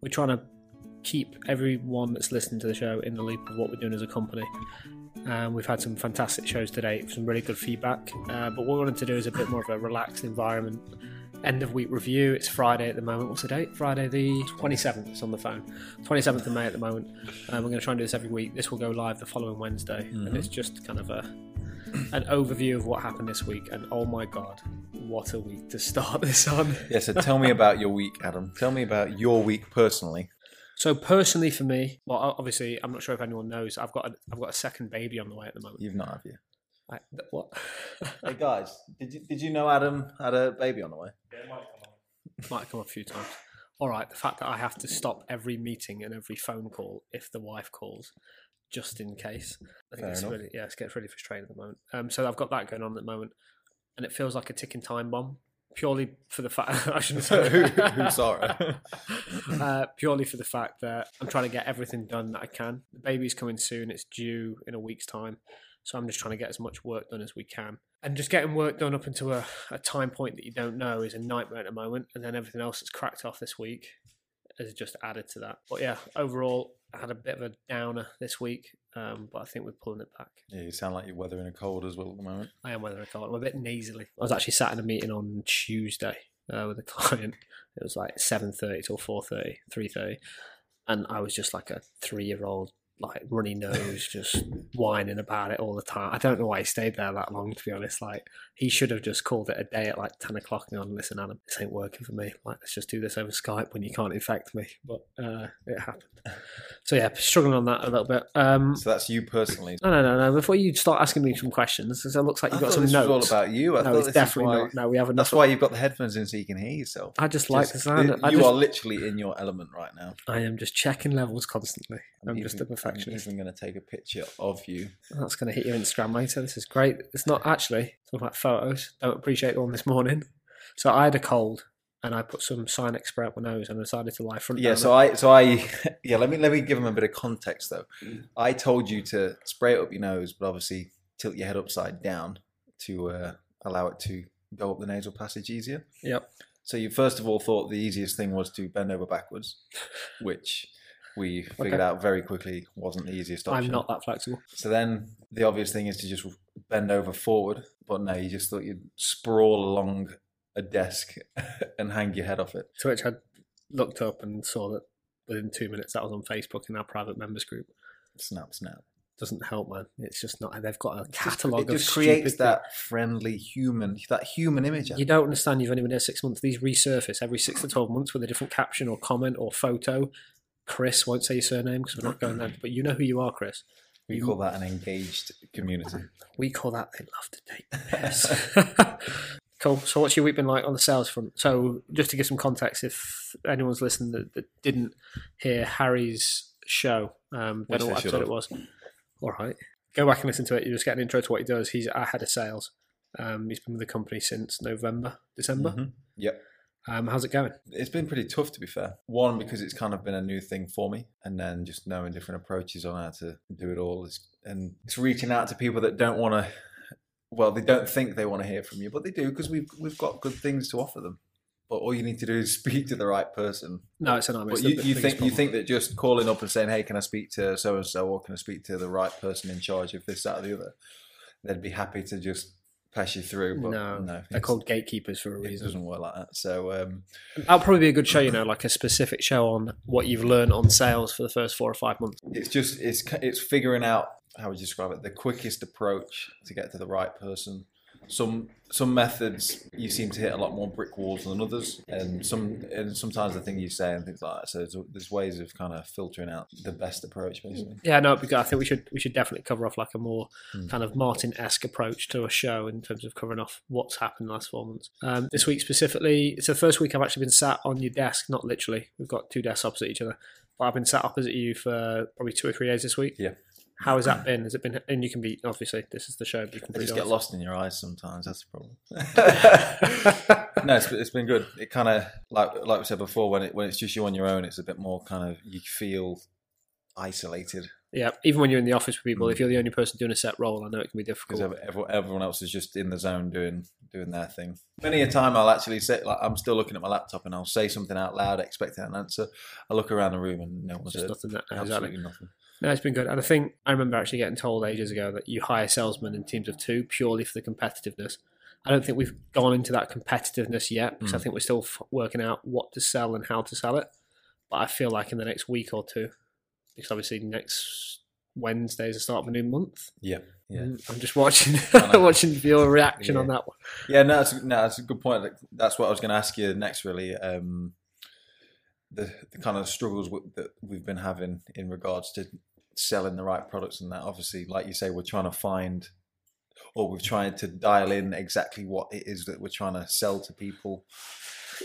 we're trying to keep everyone that's listening to the show in the loop of what we're doing as a company. Um, we've had some fantastic shows today, some really good feedback. Uh, but what we wanted to do is a bit more of a relaxed environment. End of week review. It's Friday at the moment. What's the date? Friday the 27th. It's on the phone. 27th of May at the moment. Um, we're going to try and do this every week. This will go live the following Wednesday. And it's just kind of a an overview of what happened this week. And oh my God, what a week to start this on. Yeah, so tell me about your week, Adam. Tell me about your week personally. So personally, for me, well, obviously, I'm not sure if anyone knows. I've got a, I've got a second baby on the way at the moment. You've not, have you? I, th- what? Hey guys, did you did you know Adam had a baby on the way? It Might have come up a few times. All right, the fact that I have to stop every meeting and every phone call if the wife calls, just in case. I think Fair it's enough. really yeah, it gets really frustrating at the moment. Um, so I've got that going on at the moment, and it feels like a ticking time bomb. Purely for the fact I shouldn't say who, who saw it? uh, purely for the fact that I'm trying to get everything done that I can. The baby's coming soon; it's due in a week's time, so I'm just trying to get as much work done as we can. And just getting work done up into a, a time point that you don't know is a nightmare at the moment, and then everything else that's cracked off this week has just added to that. But yeah, overall, had a bit of a downer this week, um, but I think we're pulling it back. Yeah, you sound like you're weathering a cold as well at the moment. I am weathering a cold. I'm a bit nasally. I was actually sat in a meeting on Tuesday uh, with a client. It was like 7.30 till 4.30, 3.30. And I was just like a three-year-old, like runny nose, just whining about it all the time. I don't know why he stayed there that long, to be honest. Like, he should have just called it a day at like 10 o'clock and gone, listen, Adam, this ain't working for me. Like, let's just do this over Skype when you can't infect me. But uh, it happened. So yeah, struggling on that a little bit. Um, So that's you personally. no, no, no, no. Before you start asking me some questions, 'cause it looks like you've got thought some this notes. was all about you. I no, it's definitely why- not. No, we have enough. That's why you've got the headphones in so you can hear yourself. I just like the Just- sound. You I, just, are literally in your element right now. I am just checking levels constantly. I'm just a even- perfectionist. I'm even going to take a picture of you. That's going to hit your Instagram later. This is great. It's not actually talking about photos. Don't appreciate one this morning. So I had a cold and I put some Sinex spray up my nose and I decided to lie front Yeah, so I, so I, yeah. Let me let me give them a bit of context though. Mm. I told you to spray it up your nose, but obviously tilt your head upside down to uh, allow it to go up the nasal passage easier. Yep. So you first of all thought the easiest thing was to bend over backwards, which we figured Okay. out very quickly wasn't the easiest option. I'm not that flexible. So then the obvious thing is to just bend over forward, but no, you just thought you'd sprawl along a desk and hang your head off it. To which I looked up and saw that within two minutes that was on Facebook in our private members group. Snap, snap. Doesn't help, man. It's just not. They've got a catalogue it of just creates stupid that friendly human, that human image. You don't understand. You've only been there six months. These resurface every six to twelve months with a different caption or comment or photo. Chris won't say your surname because we're not going there, but you know who you are, Chris. we call that an engaged community. We call that they love to take the piss. cool. So, what's your week been like on the sales front? So, just to give some context, if anyone's listening that, that didn't hear Harry's show, um, don't know what episode it was. All right, go back and listen to it. You just get an intro to what he does. He's our head of sales. Um, he's been with the company since November, December. Mhm. Yep. Um, how's it going? It's been pretty tough to be fair. One, because it's kind of been a new thing for me, and then just knowing different approaches on how to do it all. Is, and it's reaching out to people that don't want to, well, they don't think they want to hear from you, but they do because we've, we've got good things to offer them. But all you need to do is speak to the right person. No, it's nightmare. But you, you think you think that just calling up and saying, "Hey, can I speak to so and so, or can I speak to the right person in charge of this, that, or the other?" They'd be happy to just pass you through. But no, no, they're called gatekeepers for a reason. It doesn't work like that. So um, That'll probably be a good show, you know, like a specific show on what you've learned on sales for the first four or five months. it's just it's it's figuring out how would you describe it the quickest approach to get to the right person. Some some methods you seem to hit a lot more brick walls than others, and some and sometimes the thing you say and things like that. So there's, there's ways of kind of filtering out the best approach, basically. Yeah, no, because I think we should we should definitely cover off like a more Hmm. kind of Martin esque approach to a show in terms of covering off what's happened last four months. Um, this week specifically, it's the first week I've actually been sat on your desk, not literally. We've got two desks opposite each other, but I've been sat opposite you for probably two or three days this week. Yeah. How has that been? Has it been? And you can be obviously this is the show. But you can be just get lost in your eyes sometimes. That's the problem. no, it's, it's been good. It kind of like like we said before, when it when it's just you on your own, it's a bit more kind of you feel isolated Yeah, even when you're in the office with people, Mm. if you're the only person doing a set role, I know it can be difficult. because everyone, everyone else is just in the zone doing doing their thing. Many a time I'll actually say, like, I'm still looking at my laptop and I'll say something out loud, expecting an answer. I look around the room and no one's Just nothing that absolutely exactly. nothing. No, it's been good. And I think I remember actually getting told ages ago that you hire salesmen in teams of two purely for the competitiveness. I don't think we've gone into that competitiveness yet because I Mm. think we're still f- working out what to sell and how to sell it. But I feel like in the next week or two, because obviously next Wednesday is the start of a new month. Yeah, yeah. Mm, I'm just watching I watching your reaction Yeah. on that one. Yeah, no, that's, no, that's a good point. That's what I was going to ask you next. Really, um, the the kind of struggles w- that we've been having in regards to selling the right products and that. Obviously, like you say, we're trying to find, or we're trying to dial in exactly what it is that we're trying to sell to people.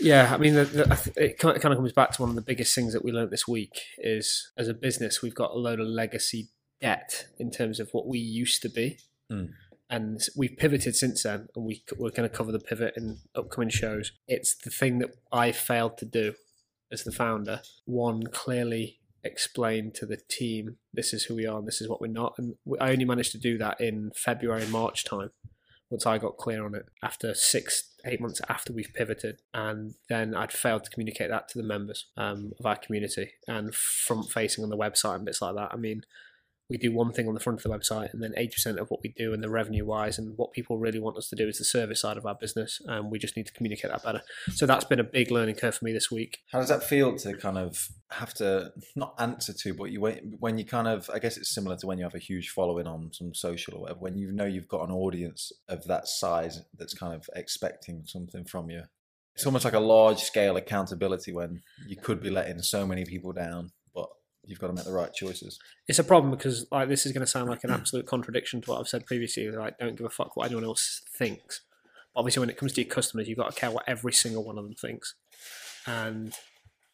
Yeah, I mean, the, the, it kind of comes back to one of the biggest things that we learned this week is as a business, we've got a load of legacy debt in terms of what we used to be. Mm. And we've pivoted since then, and we, we're going to cover the pivot in upcoming shows. It's the thing that I failed to do as the founder. One, clearly explained to the team this is who we are and this is what we're not. And I only managed to do that in February, March time once I got clear on it after six, eight months after we've pivoted. And then I'd failed to communicate that to the members um, of our community and front facing on the website and bits like that. I mean, we do one thing on the front of the website, and then 80% of what we do and the revenue wise and what people really want us to do is the service side of our business. And we just need to communicate that better. So that's been a big learning curve for me this week. How does that feel to kind of have to not answer to, but you when you kind of I guess it's similar to when you have a huge following on some social or whatever. When you know you've got an audience of that size that's kind of expecting something from you. It's almost like a large scale accountability when you could be letting so many people down, you've got to make the right choices. It's a problem because like this is going to sound like an absolute contradiction to what I've said previously. Like, don't give a fuck what anyone else thinks. Obviously, when it comes to your customers, you've got to care what every single one of them thinks. And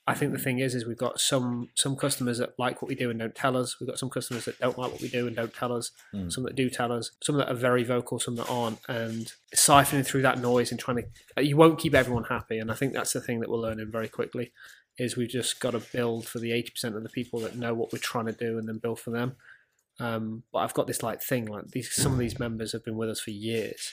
I think the thing is, is we've got some some customers that like what we do and don't tell us. We've got some customers that don't like what we do and don't tell us. Mm. Some that do tell us. Some that are very vocal. Some that aren't. And siphoning through that noise and trying to, you won't keep everyone happy. And I think that's the thing that we're learning very quickly. Is we've just got to build for the eighty percent of the people that know what we're trying to do, and then build for them. Um, but I've got this like thing like these. Some of these members have been with us for years,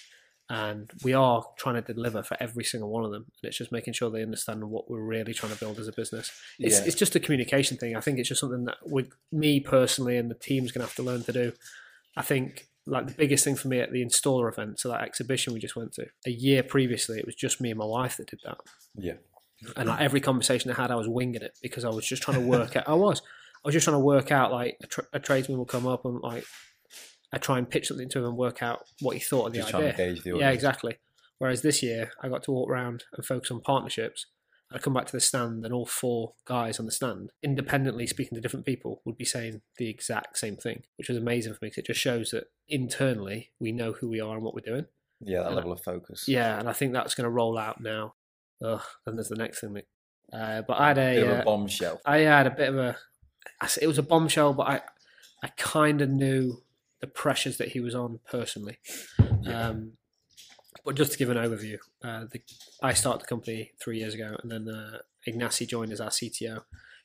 and we are trying to deliver for every single one of them. And it's just making sure they understand what we're really trying to build as a business. It's, Yeah. it's just a communication thing. I think it's just something that with me personally and the team's going to have to learn to do. I think like the biggest thing for me at the installer event, so that exhibition we just went to, a year previously, it was just me and my wife that did that. Yeah. And like every conversation I had, I was winging it because I was just trying to work out. I was, I was just trying to work out like a, tra- a tradesman will come up and like I try and pitch something to him and work out what he thought of the Just idea. the. Yeah, exactly. Whereas this year, I got to walk around and focus on partnerships. I come back to the stand, and all four guys on the stand, independently speaking to different people, would be saying the exact same thing, which was amazing for me because it just shows that internally we know who we are and what we're doing. Yeah, that And I- level of focus. Yeah, and I think that's going to roll out now. Ugh, and there's the next thing. Uh, but I had a, Bit of uh, a bombshell. I had a bit of a. It was a bombshell, but I, I kind of knew the pressures that he was on personally. Yeah. Um, but just to give an overview, uh, the, I started the company three years ago, and then uh, Ignacy joined as our CTO.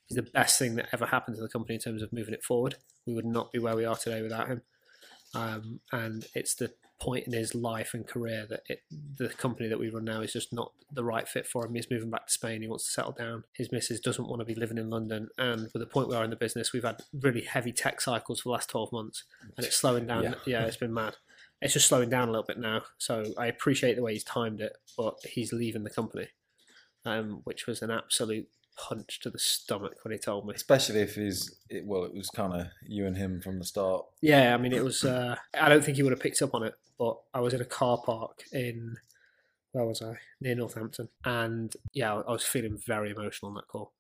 He's the best thing that ever happened to the company in terms of moving it forward. We would not be where we are today without him. Um, and it's the point in his life and career that it, the company that we run now is just not the right fit for him. He's moving back to Spain. He wants to settle down. His missus doesn't want to be living in London. And with the point we are in the business, we've had really heavy tech cycles for the last 12 months and it's slowing down. Yeah. Yeah, it's been mad. It's just slowing down a little bit now. So I appreciate the way he's timed it, but he's leaving the company, um, which was an absolute punch to the stomach when he told me. Especially if he's, it, well, it was kind of you and him from the start. Yeah, I mean, it was. Uh, I don't think he would have picked up on it, but I was in a car park in where was I near Northampton, and yeah, I was feeling very emotional on that call.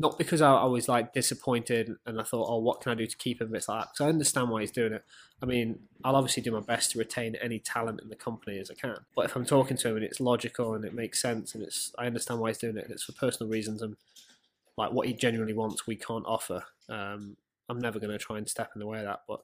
Not because I, I was like disappointed and I thought, oh, what can I do to keep him? It's like, because I understand why he's doing it. I mean, I'll obviously do my best to retain any talent in the company as I can. But if I'm talking to him and it's logical and it makes sense and it's, I understand why he's doing it and it's for personal reasons and like what he genuinely wants, we can't offer. Um, I'm never going to try and step in the way of that. But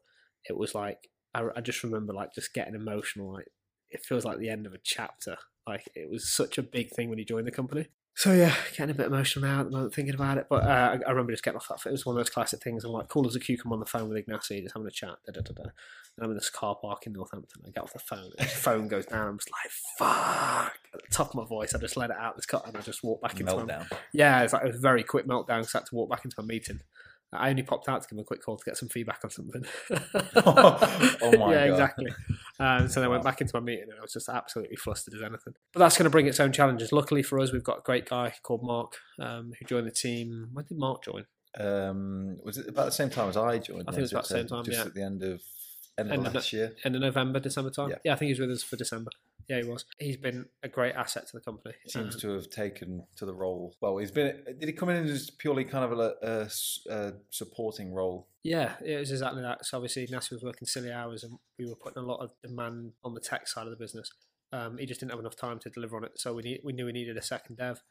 it was like, I, I just remember like just getting emotional. Like it feels like the end of a chapter. Like it was such a big thing when he joined the company. So yeah, getting a bit emotional now at the moment thinking about it. But uh, I, I remember just getting off that. It was one of those classic things. I'm like, cool as a cucumber on the phone with Ignacy, just having a chat. Da, da, da, da. And I'm in this car park in Northampton. I get off the phone. And the phone goes down. I'm just like, fuck. At the top of my voice, I just let it out. This cut, and I just walk back into my Meltdown. yeah. It's like a very quick meltdown. So I had to walk back into my meeting. I only popped out to give him a quick call to get some feedback on something. Oh my yeah, God. Yeah, exactly. Um, so then I went back into my meeting and I was just absolutely flustered as anything. But that's going to bring its own challenges. Luckily for us, we've got a great guy called Mark um, who joined the team. When did Mark join? Um, was it about the same time as I joined? I think it was about the same time, Just yeah. at the end of end of End of last year. End of November, December time. Yeah. I think he was with us for December. Yeah, he was. He's been a great asset to the company. He seems Um, to have taken to the role. Well, he's been. Did he come in as purely kind of a supporting role? Yeah, it was exactly that. So obviously, Ignacio was working silly hours, and we were putting a lot of demand on the tech side of the business. Um, he just didn't have enough time to deliver on it, so we need, we knew we needed a second dev.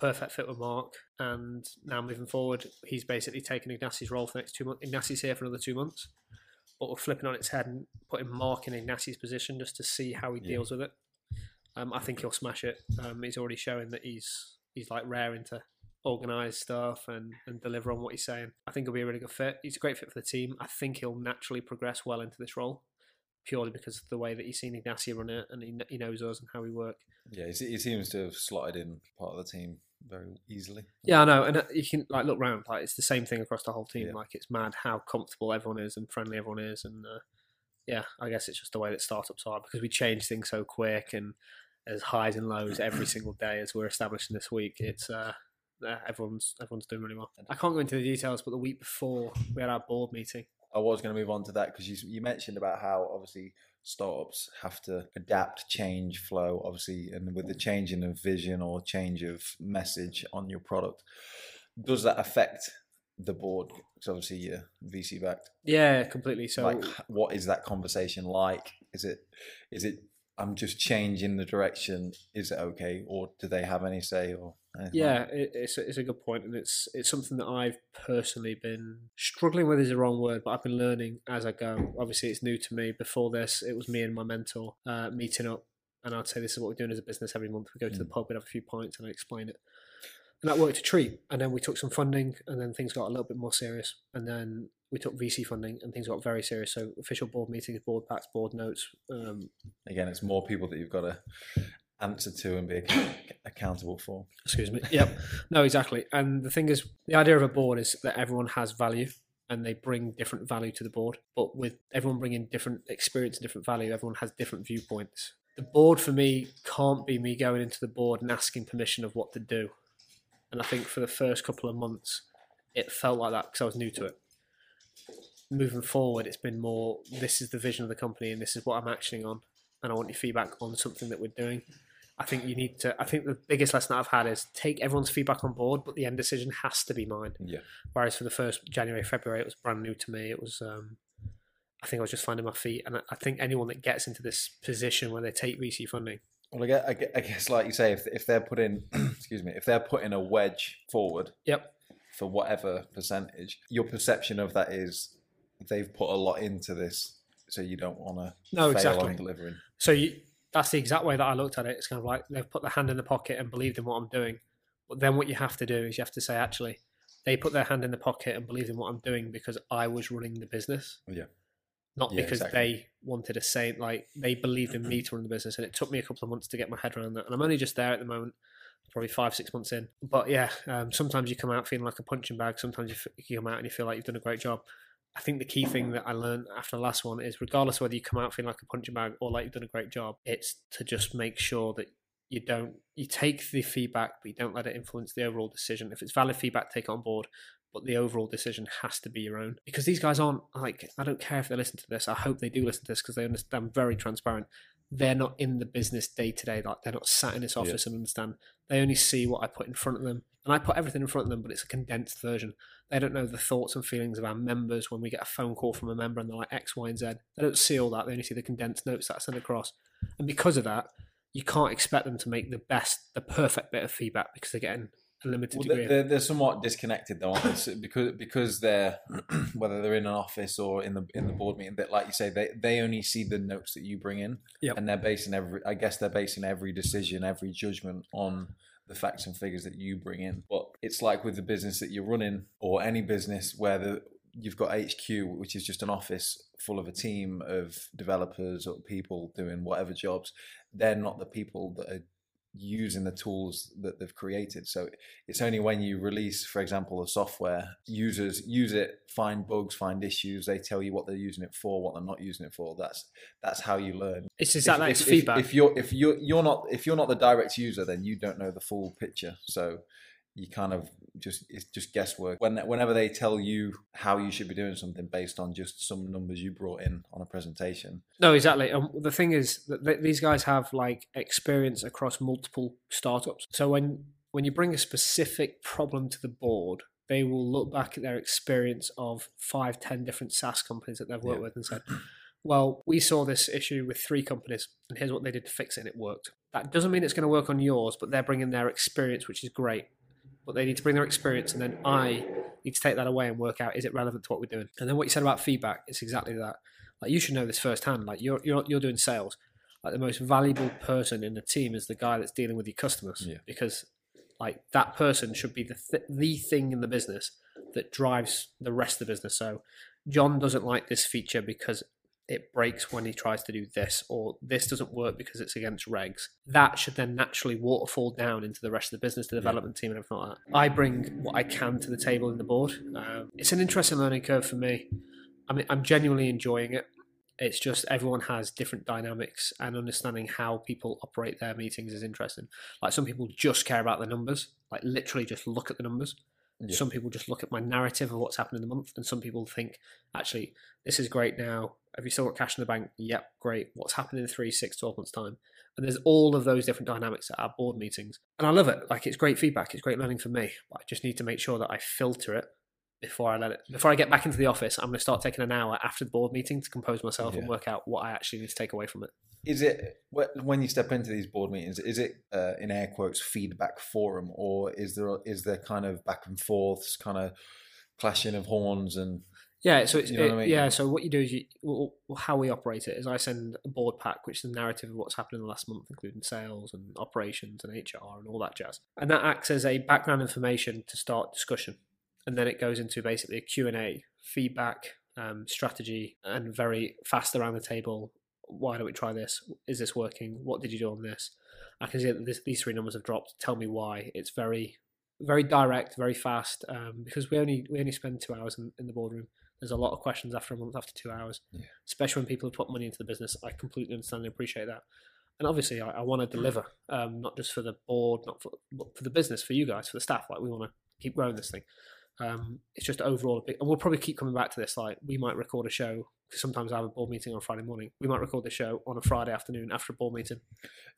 Perfect fit with Mark, and now moving forward, he's basically taken Ignacio's role for the next two months. Ignacio's here for another two months, but we're flipping on its head and putting Mark in Ignacio's position just to see how he Yeah. deals with it. Um, I think he'll smash it. Um, he's already showing that he's he's like raring to organise stuff and, and deliver on what he's saying. I think he'll be a really good fit. He's a great fit for the team. I think he'll naturally progress well into this role, purely because of the way that he's seen Ignacio run it and he, he knows us and how we work. Yeah, he seems to have slotted in part of the team very easily. Yeah, I know, and uh, you can like look round. Like it's the same thing across the whole team. Yeah. Like it's mad how comfortable everyone is and friendly everyone is, and uh, yeah, I guess it's just the way that startups are because we change things so quick and as highs and lows every single day as we're establishing this week. It's uh, uh, everyone's everyone's doing really well. I can't go into the details, but the week before we had our board meeting. I was going to move on to that because you, you mentioned about how obviously startups have to adapt, change, flow, obviously, and with the mm. changing of vision or change of message on your product, does that affect the board? Because obviously you're VC backed. Yeah, completely. So like, what is that conversation like? Is it, is it? I'm just changing the direction. Is it okay, or do they have any say or? Anything Yeah, it, it's a, it's a good point, and it's it's something that I've personally been struggling with. Is the wrong word, but I've been learning as I go. Obviously, it's new to me. Before this, it was me and my mentor uh, meeting up, and I'd say this is what we're doing as a business every month. We go to the Mm. pub, we'd have a few pints, and I explain it. And that worked a treat. And then we took some funding, and then things got a little bit more serious. And then we took VC funding, and things got very serious. So official board meetings, board packs, board notes. Um, Again, it's more people that you've got to answer to and be ac- accountable for. Excuse me. Yep. No, exactly. And the thing is, the idea of a board is that everyone has value and they bring different value to the board. But with everyone bringing different experience and different value, everyone has different viewpoints. The board for me can't be me going into the board and asking permission of what to do. And I think for the first couple of months, it felt like that because I was new to it. Moving forward, it's been more this is the vision of the company and this is what I'm actioning on. And I want your feedback on something that we're doing. I think you need to. I think the biggest lesson that I've had is take everyone's feedback on board, but the end decision has to be mine. Yeah. Whereas for the first January, February, it was brand new to me. It was, um, I think I was just finding my feet, and I, I think anyone that gets into this position where they take VC funding, Well, I guess, I guess, like you say, if if they're putting, excuse me, if they're putting a wedge forward, Yep. for whatever percentage, your perception of that is they've put a lot into this, so you don't want to No, fail exactly. on delivering. So you, that's the exact way that I looked at it. It's kind of like they've put their hand in the pocket and believed in what I'm doing. But then what you have to do is you have to say, actually, they put their hand in the pocket and believed in what I'm doing because I was running the business. Yeah. Not Yeah, because exactly. they wanted a saint, like they believed in me to run the business, and it took me a couple of months to get my head around that. And I'm only just there at the moment, probably five six months in. But yeah, um, sometimes you come out feeling like a punching bag. Sometimes you, f- you come out and you feel like you've done a great job. I think the key thing that I learned after the last one is regardless of whether you come out feeling like a punching bag or like you've done a great job, it's to just make sure that you don't you take the feedback but you don't let it influence the overall decision. If it's valid feedback, take it on board. But the overall decision has to be your own because these guys aren't like I don't care if they listen to this. I hope they do listen to this because they understand. I'm very transparent. They're not in the business day to day. Like they're not sat in this Yeah. office and understand. They only see what I put in front of them, and I put everything in front of them, but it's a condensed version. They don't know the thoughts and feelings of our members when we get a phone call from a member and they're like X, Y, and Z. They don't see all that. They only see the condensed notes that I send across. And because of that, you can't expect them to make the best, the perfect bit of feedback because they're getting a limited Well, degree. they're, they're somewhat disconnected though? Because because they're whether they're in an office or in the in the board meeting, that like you say, they they only see the notes that you bring in, Yep. and they're basing every. I guess they're basing every decision, every judgment on the facts and figures that you bring in. But it's like with the business that you're running or any business where the you've got HQ, which is just an office full of a team of developers or people doing whatever jobs. They're not the people that are using the tools that they've created. So it's only when you release, for example, the software, users use it, find bugs, find issues. They tell you what they're using it for, what they're not using it for. That's that's how you learn. It's exactly if, it's if, feedback. If, if you're if you're you're not if you're not the direct user, then you don't know the full picture. So you kind of just it's just guesswork. When whenever they tell you how you should be doing something based on just some numbers you brought in on a presentation. No, exactly. Um, the thing is that th- these guys have like experience across multiple startups. So when when you bring a specific problem to the board, they will look back at their experience of five, ten different SaaS companies that they've worked Yeah. with and said, "Well, we saw this issue with three companies, and here's what they did to fix it, and it worked." That doesn't mean it's going to work on yours, but they're bringing their experience, which is great. But they need to bring their experience, and then I need to take that away and work out is it relevant to what we're doing. And then what you said about feedback, it's exactly that. Like you should know this firsthand. Like you're you're you're doing sales. Like the most valuable person in the team is the guy that's dealing with your customers Yeah. because like that person should be the th- the thing in the business that drives the rest of the business. So John doesn't like this feature because it breaks when he tries to do this, or this doesn't work because it's against regs. That should then naturally waterfall down into the rest of the business, the development team, and everything like that. I bring what I can to the table in the board. Um, it's an interesting learning curve for me. I mean, I'm genuinely enjoying it. It's just everyone has different dynamics, and understanding how people operate their meetings is interesting. Like some people just care about the numbers, like literally just look at the numbers. Yeah. Some people just look at my narrative of what's happened in the month, and some people think, actually, this is great now. Have you still got cash in the bank? Yep, great. What's happening in three, six, 12 months' time? And there's all of those different dynamics at our board meetings. And I love it. Like, it's great feedback. It's great learning for me. I just need to make sure that I filter it before I let it. Before I get back into the office, I'm going to start taking an hour after the board meeting to compose myself and work out what I actually need to take away from it. Is it when you step into these board meetings? Is it uh, in air quotes feedback forum, or is there is there kind of back and forths, kind of clashing of horns and Yeah, so it's You know what I mean? yeah. So what you do is you well, how we operate it is I send a board pack, which is a narrative of what's happened in the last month, including sales and operations and HR and all that jazz, and that acts as a background information to start discussion, and then it goes into basically a Q and A, feedback, um, strategy, and very fast around the table. Why don't we try this? Is this working? What did you do on this? I can see that this, these three numbers have dropped. Tell me why. It's very, very direct, very fast. Um, because we only we only spend two hours in, in the boardroom. There's a lot of questions after a month, after two hours, Yeah. especially when people have put money into the business. I completely understand and appreciate that. And obviously, I, I want to deliver, um, not just for the board, not for but for the business, for you guys, for the staff. Like we want to keep growing this thing. Um, it's just overall a big, and we'll probably keep coming back to this. Like we might record a show because sometimes I have a board meeting on Friday morning. We might record the show on a Friday afternoon after a board meeting.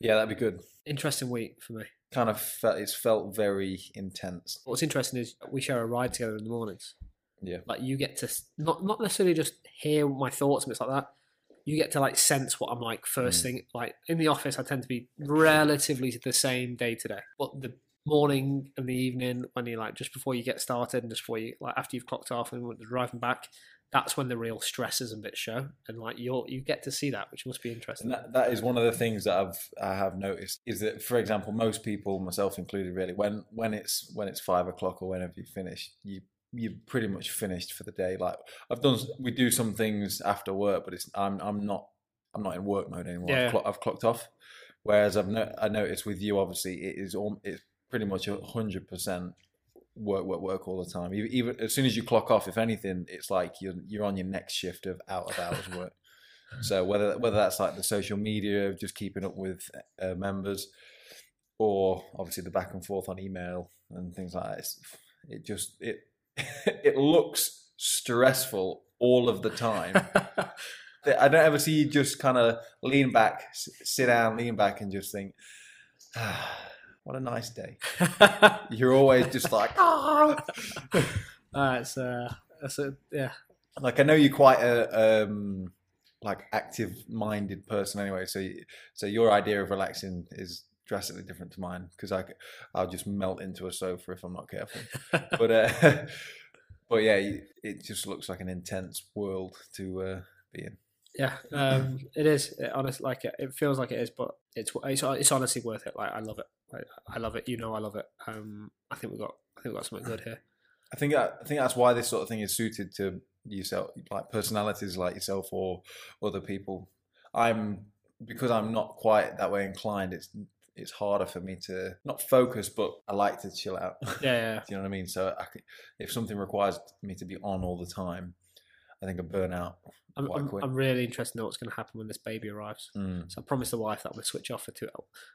yeah, that'd be good. Interesting week for me. Kind of felt it's felt very intense. What's interesting is we share a ride together in the mornings. Yeah. Like you get to not not necessarily just hear my thoughts and bits like that. You get to like sense what I'm like first Mm. thing. Like in the office, I tend to be relatively the same day to day. But the morning and the evening, when you like just before you get started and just before you like after you've clocked off and driving back, that's when the real stresses and bits show. And like you're you get to see that, which must be interesting. And that, that is one of the things that I've I have noticed is that, for example, most people, myself included, really, when when it's when it's five o'clock or whenever you finish, you you're pretty much finished for the day. Like I've done, we do some things after work, but it's I'm I'm not I'm not in work mode anymore. Yeah. I've, clock, I've clocked off. Whereas I've no, I noticed with you, obviously, it is all it's pretty much hundred percent work work work all the time. Even, even as soon as you clock off, if anything, it's like you're you're on your next shift of out of hours work. So whether whether that's like the social media just keeping up with uh, members, or obviously the back and forth on email and things like that, it's, it just it it looks stressful all of the time. I don't ever see you just kind of lean back, sit down, lean back, and just think, ah, "What a nice day." You're always just like, ah. uh, it's uh, that's a, yeah. like I know you're quite a um, like active-minded person anyway. So, you, so your idea of relaxing is drastically different to mine because I, I'll just melt into a sofa if I'm not careful. But uh, but yeah, it just looks like an intense world to uh, be in. Yeah, um, it is. It, honestly, like it, it feels like it is, but it's it's it's honestly worth it. Like I love it. Like, I love it. You know, I love it. Um, I think we got I think we got something good here. I think I think that's why this sort of thing is suited to yourself, like personalities like yourself or other people. I'm because I'm not quite that way inclined. It's it's harder for me to not focus, but I like to chill out. Yeah, yeah. Do you know what I mean? So I, if something requires me to be on all the time, I think I burn out I'm, I'm. I'm really interested to know what's going to happen when this baby arrives. Mm. So I promised the wife that I'm going to switch off for two.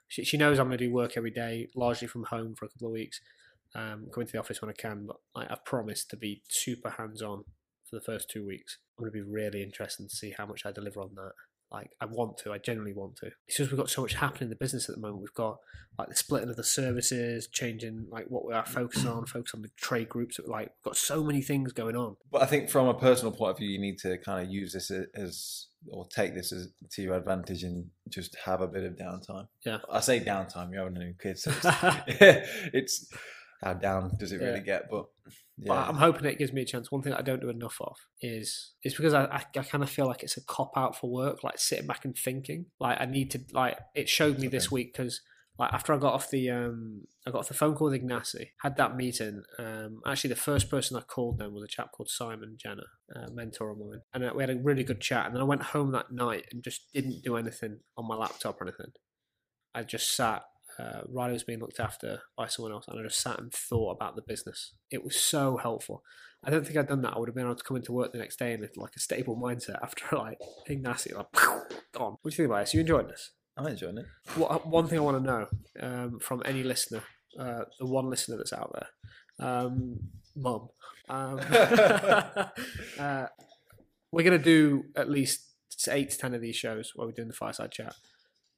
She, she knows I'm going to do work every day, largely from home for a couple of weeks. Um, going to the office when I can, but I, I've promised to be super hands on for the first two weeks. I'm going to be really interested to see how much I deliver on that. Like I want to, I genuinely want to. It's just we've got so much happening in the business at the moment. We've got like the splitting of the services, changing like what we are focusing on, focus on the trade groups. Like we've got so many things going on. But I think from a personal point of view, you need to kind of use this as or take this as to your advantage and just have a bit of downtime. Yeah. I say downtime. You're having a new kid, so it's, it's how down does it really get? But But I'm hoping it gives me a chance. One thing I don't do enough of is is because I, I, I kind of feel like it's a cop out for work, like sitting back and thinking. Like I need to like it showed me this week because like after I got off the um I got off the phone call with Ignacy, had that meeting. Um, actually the first person I called then was a chap called Simon Jenner, uh, mentor of mine, and uh, we had a really good chat. And then I went home that night and just didn't do anything on my laptop or anything. I just sat uh, Riley was being looked after by someone else, and I just sat and thought about the business. It was so helpful. I don't think I'd done that. I would have been able to come into work the next day in like a stable mindset after like Ignacy, like gone. What do you think about this? You enjoying this? I'm enjoying it. What, one thing I want to know um, from any listener, uh, the one listener that's out there, um, mum, um, uh, we're going to do at least eight to ten of these shows where we're doing the fireside chat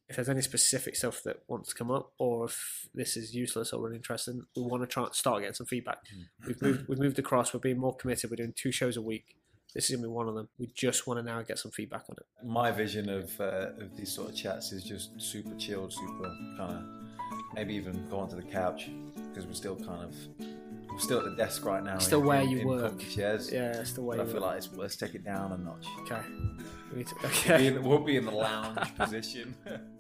if there's any specific stuff that wants to come up, or if this is useless or really interesting, we want to try start getting some feedback. We've moved, we've moved across. We're being more committed. We're doing two shows a week. This is gonna be one of them. We just want to now get some feedback on it. My vision of uh, of these sort of chats is just super chilled, super kind of maybe even go onto the couch because we're still kind of we're still at the desk right now. Still in, where in, you in work. chairs. Yeah, it's the way. I feel work. like it's, let's take it down a notch. okay. We to, Be okay. in- we'll be in the lounge position.